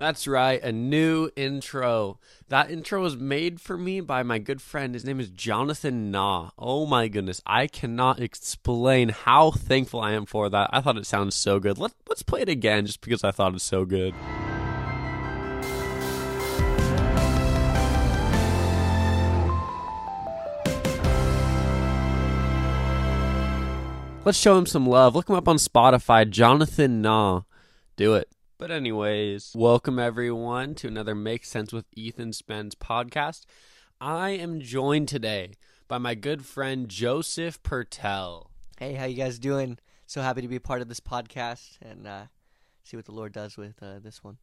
That's right, a new intro. That intro was made for me by my good friend. His name is Jonathan Nah. Oh my goodness, I cannot explain how thankful I am for that. I thought it sounds so good. Let, let's play it again just because I thought it's so good. Let's show him some love. Look him up on Spotify, Jonathan Nah. Do it. But anyways, welcome everyone to another Make Sense with Ethan Spence podcast. I am joined today by my good friend Joseph Pertel. Hey, how you guys doing? So happy to be a part of this podcast and uh, see what the Lord does with uh, this one.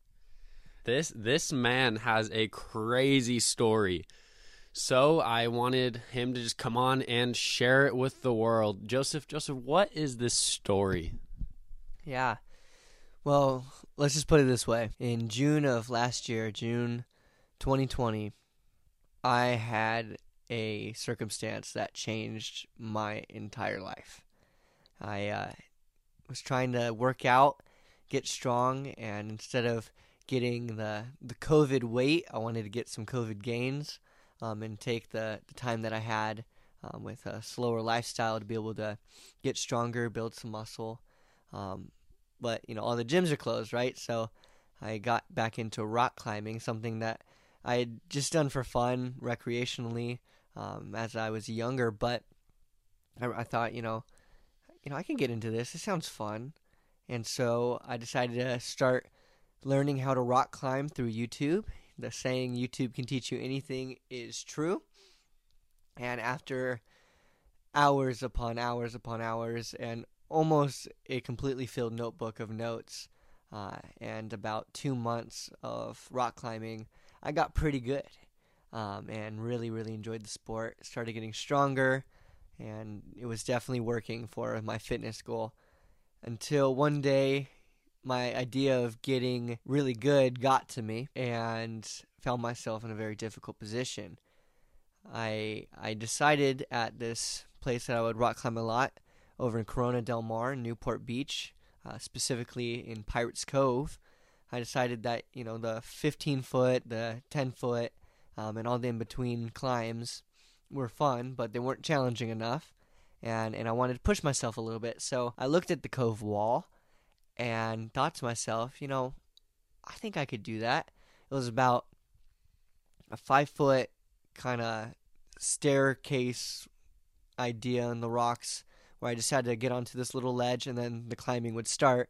This this man has a crazy story. So I wanted him to just come on and share it with the world. Joseph, Joseph, what is this story? Yeah. Well, let's just put it this way. In June of last year, June 2020, I had a circumstance that changed my entire life. I uh, was trying to work out, get strong, and instead of getting the the COVID weight, I wanted to get some COVID gains um, and take the, the time that I had um, with a slower lifestyle to be able to get stronger, build some muscle. Um, but you know all the gyms are closed, right? So I got back into rock climbing, something that I had just done for fun, recreationally, um, as I was younger. But I, I, thought, you know, you know, I can get into this. It sounds fun, and so I decided to start learning how to rock climb through YouTube. The saying "YouTube can teach you anything" is true. And after hours upon hours upon hours and almost a completely filled notebook of notes uh, and about two months of rock climbing, I got pretty good um, and really, really enjoyed the sport. Started getting stronger, and it was definitely working for my fitness goal. Until one day, my idea of getting really good got to me and found myself in a very difficult position. I I decided at this place that I would rock climb a lot over in Corona Del Mar, Newport Beach, uh, specifically in Pirates Cove. I decided that you know the 15 foot, the 10 foot, um, and all the in between climbs were fun, but they weren't challenging enough, and and I wanted to push myself a little bit. So I looked at the cove wall, and thought to myself, you know, I think I could do that. It was about a five foot kind of staircase idea in the rocks where I just had to get onto this little ledge and then the climbing would start.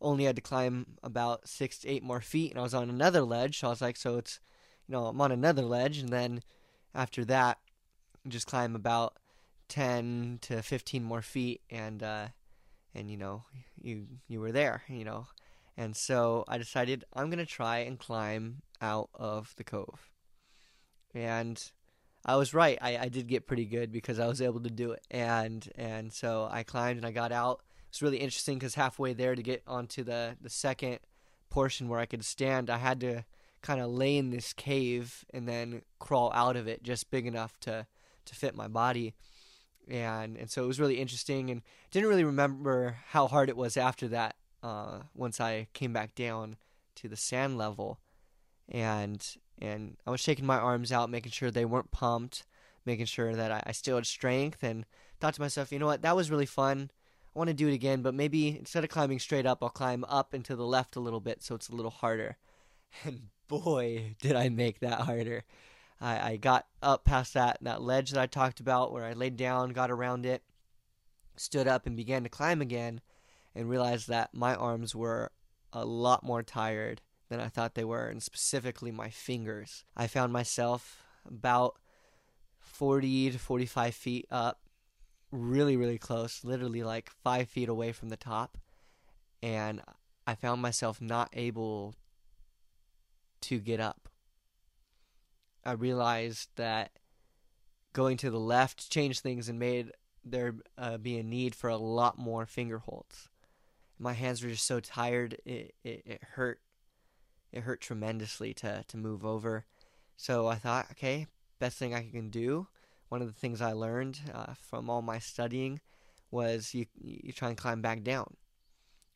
Only had to climb about six to eight more feet, and I was on another ledge. So I was like, so it's, you know, I'm on another ledge, and then after that, just climb about ten to fifteen more feet, and uh, and you know, you you were there, you know, and so I decided I'm gonna try and climb out of the cove, and I was right. I, I did get pretty good because I was able to do it, and and so I climbed and I got out. It was really interesting because halfway there to get onto the the second portion where I could stand, I had to kind of lay in this cave and then crawl out of it just big enough to to fit my body. And and so it was really interesting and didn't really remember how hard it was after that. Uh, once I came back down to the sand level, and and I was shaking my arms out, making sure they weren't pumped, making sure that I, I still had strength, and thought to myself, you know what, that was really fun. I want to do it again, but maybe instead of climbing straight up, I'll climb up and to the left a little bit so it's a little harder. And boy, did I make that harder. I, I got up past that, that ledge that I talked about where I laid down, got around it, stood up, and began to climb again, and realized that my arms were a lot more tired than I thought they were, and specifically my fingers. I found myself about 40 to 45 feet up, really, really close, literally like five feet away from the top, and I found myself not able to get up. I realized that going to the left changed things and made there uh, be a need for a lot more finger holds. My hands were just so tired, it, it, it hurt it hurt tremendously to to move over. So I thought, okay, best thing I can do. One of the things I learned uh, from all my studying was you you try and climb back down.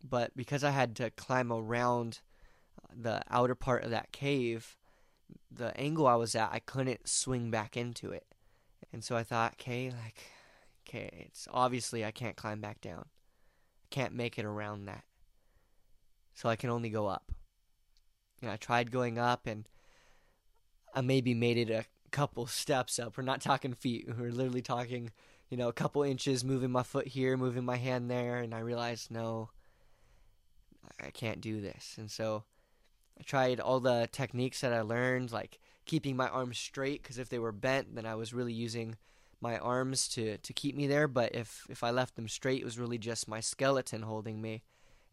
But because I had to climb around the outer part of that cave, the angle I was at, I couldn't swing back into it. And so I thought, okay, like, okay, it's obviously I can't climb back down. I can't make it around that. So I can only go up. And I tried going up and I maybe made it a couple steps up. We're not talking feet. We're literally talking, you know, a couple inches, moving my foot here, moving my hand there. And I realized, no, I can't do this. And so I tried all the techniques that I learned, like keeping my arms straight, because if they were bent, then I was really using my arms to, to keep me there. But if, if I left them straight, it was really just my skeleton holding me.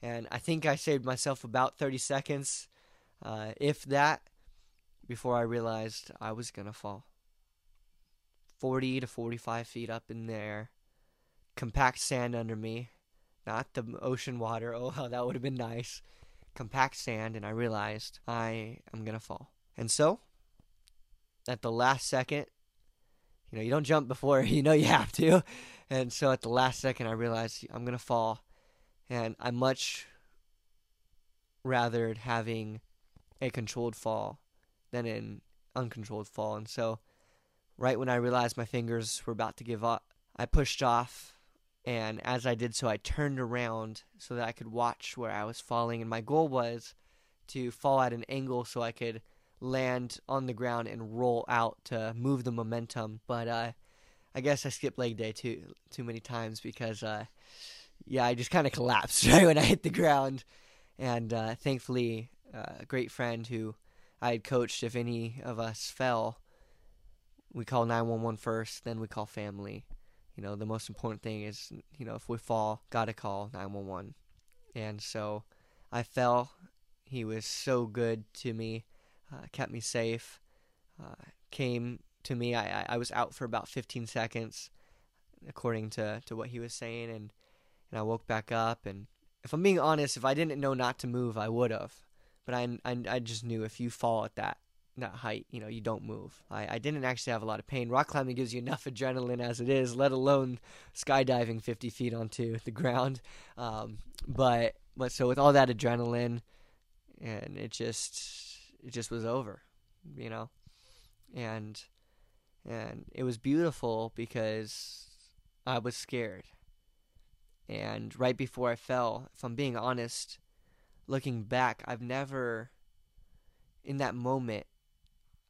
And I think I saved myself about 30 seconds, uh, if that, before I realized I was going to fall. 40 to 45 feet up in there, compact sand under me, not the ocean water. Oh, how that would have been nice. Compact sand, and I realized I am going to fall. And so, at the last second, you know, you don't jump before you know you have to. And so at the last second, I realized I'm going to fall. And I much rather having a controlled fall than an uncontrolled fall. And so, right when I realized my fingers were about to give up, I pushed off. And as I did so, I turned around so that I could watch where I was falling. And my goal was to fall at an angle so I could land on the ground and roll out to move the momentum. But uh, I guess I skipped leg day too too many times because uh, yeah, I just kind of collapsed right when I hit the ground. And uh, thankfully, uh, a great friend who I had coached, if any of us fell, we call 911 first, then we call family. You know, the most important thing is, you know, if we fall, gotta call 911. And so I fell. He was so good to me uh, kept me safe, uh, came to me. I, I was out for about 15 seconds, according to, to what he was saying, and, and I woke back up. And if I'm being honest, if I didn't know not to move, I would have. But I, I, I just knew if you fall at that that height, you know, you don't move. I, I didn't actually have a lot of pain. Rock climbing gives you enough adrenaline as it is, let alone skydiving 50 feet onto the ground. Um, but but so with all that adrenaline, and it just it just was over, you know, and and it was beautiful because I was scared. And right before I fell, if I'm being honest, looking back, I've never, in that moment,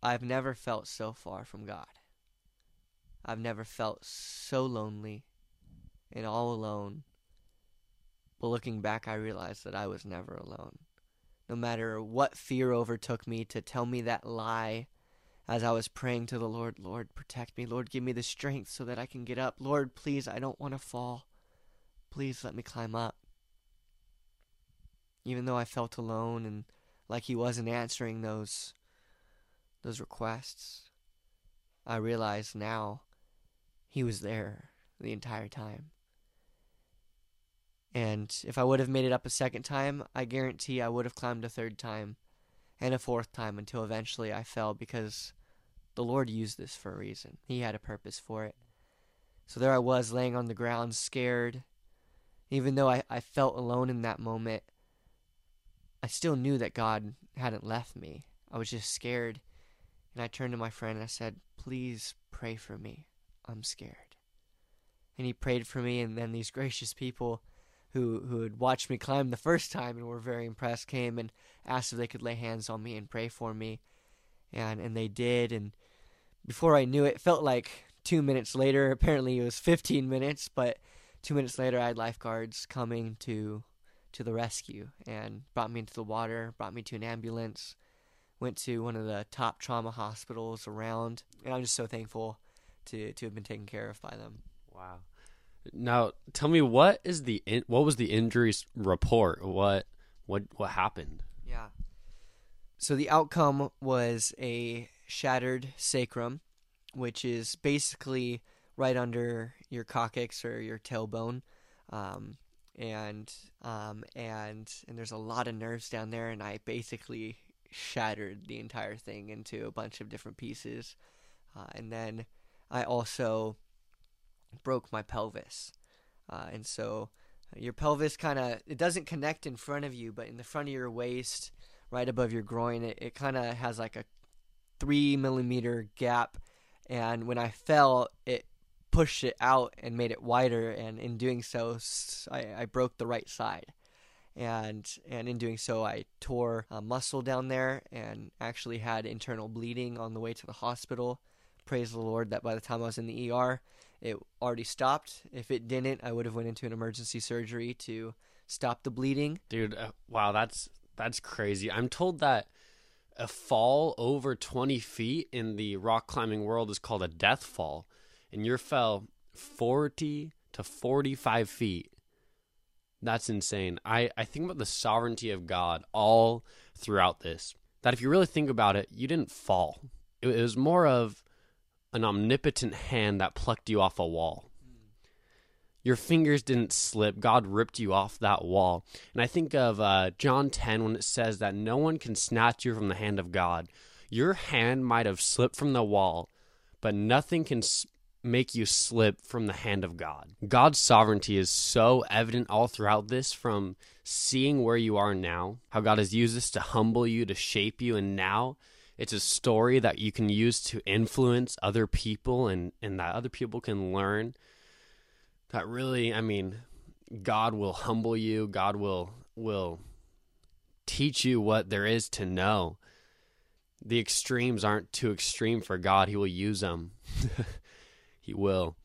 I've never felt so far from God. I've never felt so lonely and all alone. But looking back, I realized that I was never alone no matter what fear overtook me, to tell me that lie as I was praying to the Lord, Lord, protect me. Lord, give me the strength so that I can get up. Lord, please, I don't want to fall. Please let me climb up. Even though I felt alone and like he wasn't answering those those requests, I realized now he was there the entire time. And if I would have made it up a second time, I guarantee I would have climbed a third time and a fourth time until eventually I fell because the Lord used this for a reason. He had a purpose for it. So there I was laying on the ground, scared. Even though I, I felt alone in that moment, I still knew that God hadn't left me. I was just scared. And I turned to my friend and I said, Please pray for me. I'm scared. And he prayed for me, and then these gracious people who who had watched me climb the first time and were very impressed came and asked if they could lay hands on me and pray for me and and they did and before I knew it, it felt like 2 minutes later apparently it was 15 minutes but 2 minutes later I had lifeguards coming to to the rescue and brought me into the water brought me to an ambulance went to one of the top trauma hospitals around and I'm just so thankful to to have been taken care of by them wow now, tell me what is the in, what was the injuries report? What what what happened? Yeah. So the outcome was a shattered sacrum, which is basically right under your coccyx or your tailbone, um, and um, and and there's a lot of nerves down there, and I basically shattered the entire thing into a bunch of different pieces, uh, and then I also broke my pelvis. Uh, and so your pelvis kind of it doesn't connect in front of you, but in the front of your waist, right above your groin. It, it kind of has like a three millimeter gap, and when I fell, it pushed it out and made it wider. And in doing so, I, I broke the right side. And and in doing so, I tore a muscle down there and actually had internal bleeding on the way to the hospital. Praise the Lord that by the time I was in the ER, it already stopped. If it didn't, I would have went into an emergency surgery to stop the bleeding. Dude, uh, wow, that's that's crazy. I'm told that a fall over 20 feet in the rock climbing world is called a death fall, and your fell 40 to 45 feet. That's insane. I, I think about the sovereignty of God all throughout this. That if you really think about it, you didn't fall. It, it was more of an omnipotent hand that plucked you off a wall. Your fingers didn't slip. God ripped you off that wall. And I think of uh, John 10 when it says that no one can snatch you from the hand of God. Your hand might have slipped from the wall, but nothing can make you slip from the hand of God. God's sovereignty is so evident all throughout this from seeing where you are now, how God has used this to humble you, to shape you, and now it's a story that you can use to influence other people and, and that other people can learn that really i mean god will humble you. God will will teach you what there is to know. The extremes aren't too extreme for god. He will use them he will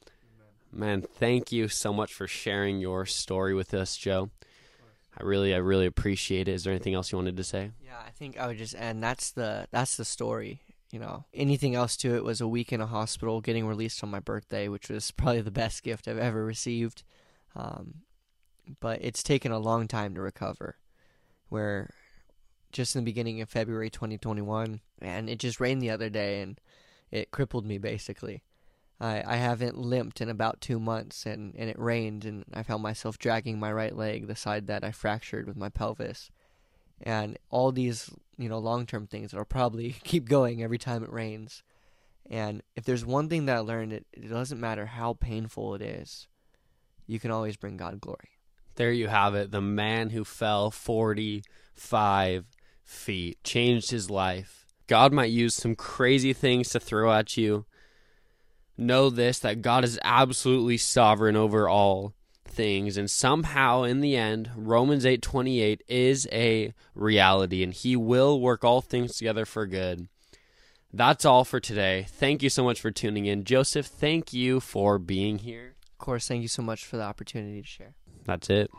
man thank you so much for sharing your story with us joe i really i really appreciate it is there anything else you wanted to say Yeah, I think I would just end. That's the that's the story. You know, anything else to it was a week in a hospital, getting released on my birthday, which was probably the best gift I've ever received. Um, but it's taken a long time to recover. Where just in the beginning of February 2021, and it just rained the other day, and it crippled me basically. I, I haven't limped in about two months, and, and it rained, and I found myself dragging my right leg, the side that I fractured with my pelvis and all these you know long term things that'll probably keep going every time it rains. And if there's one thing that I learned, it, it doesn't matter how painful it is, you can always bring God glory. There you have it. The man who fell 45 feet changed his life. God might use some crazy things to throw at you. Know this that God is absolutely sovereign over all things and somehow in the end Romans 8:28 is a reality and he will work all things together for good. That's all for today. Thank you so much for tuning in. Joseph, thank you for being here. Of course, thank you so much for the opportunity to share. That's it.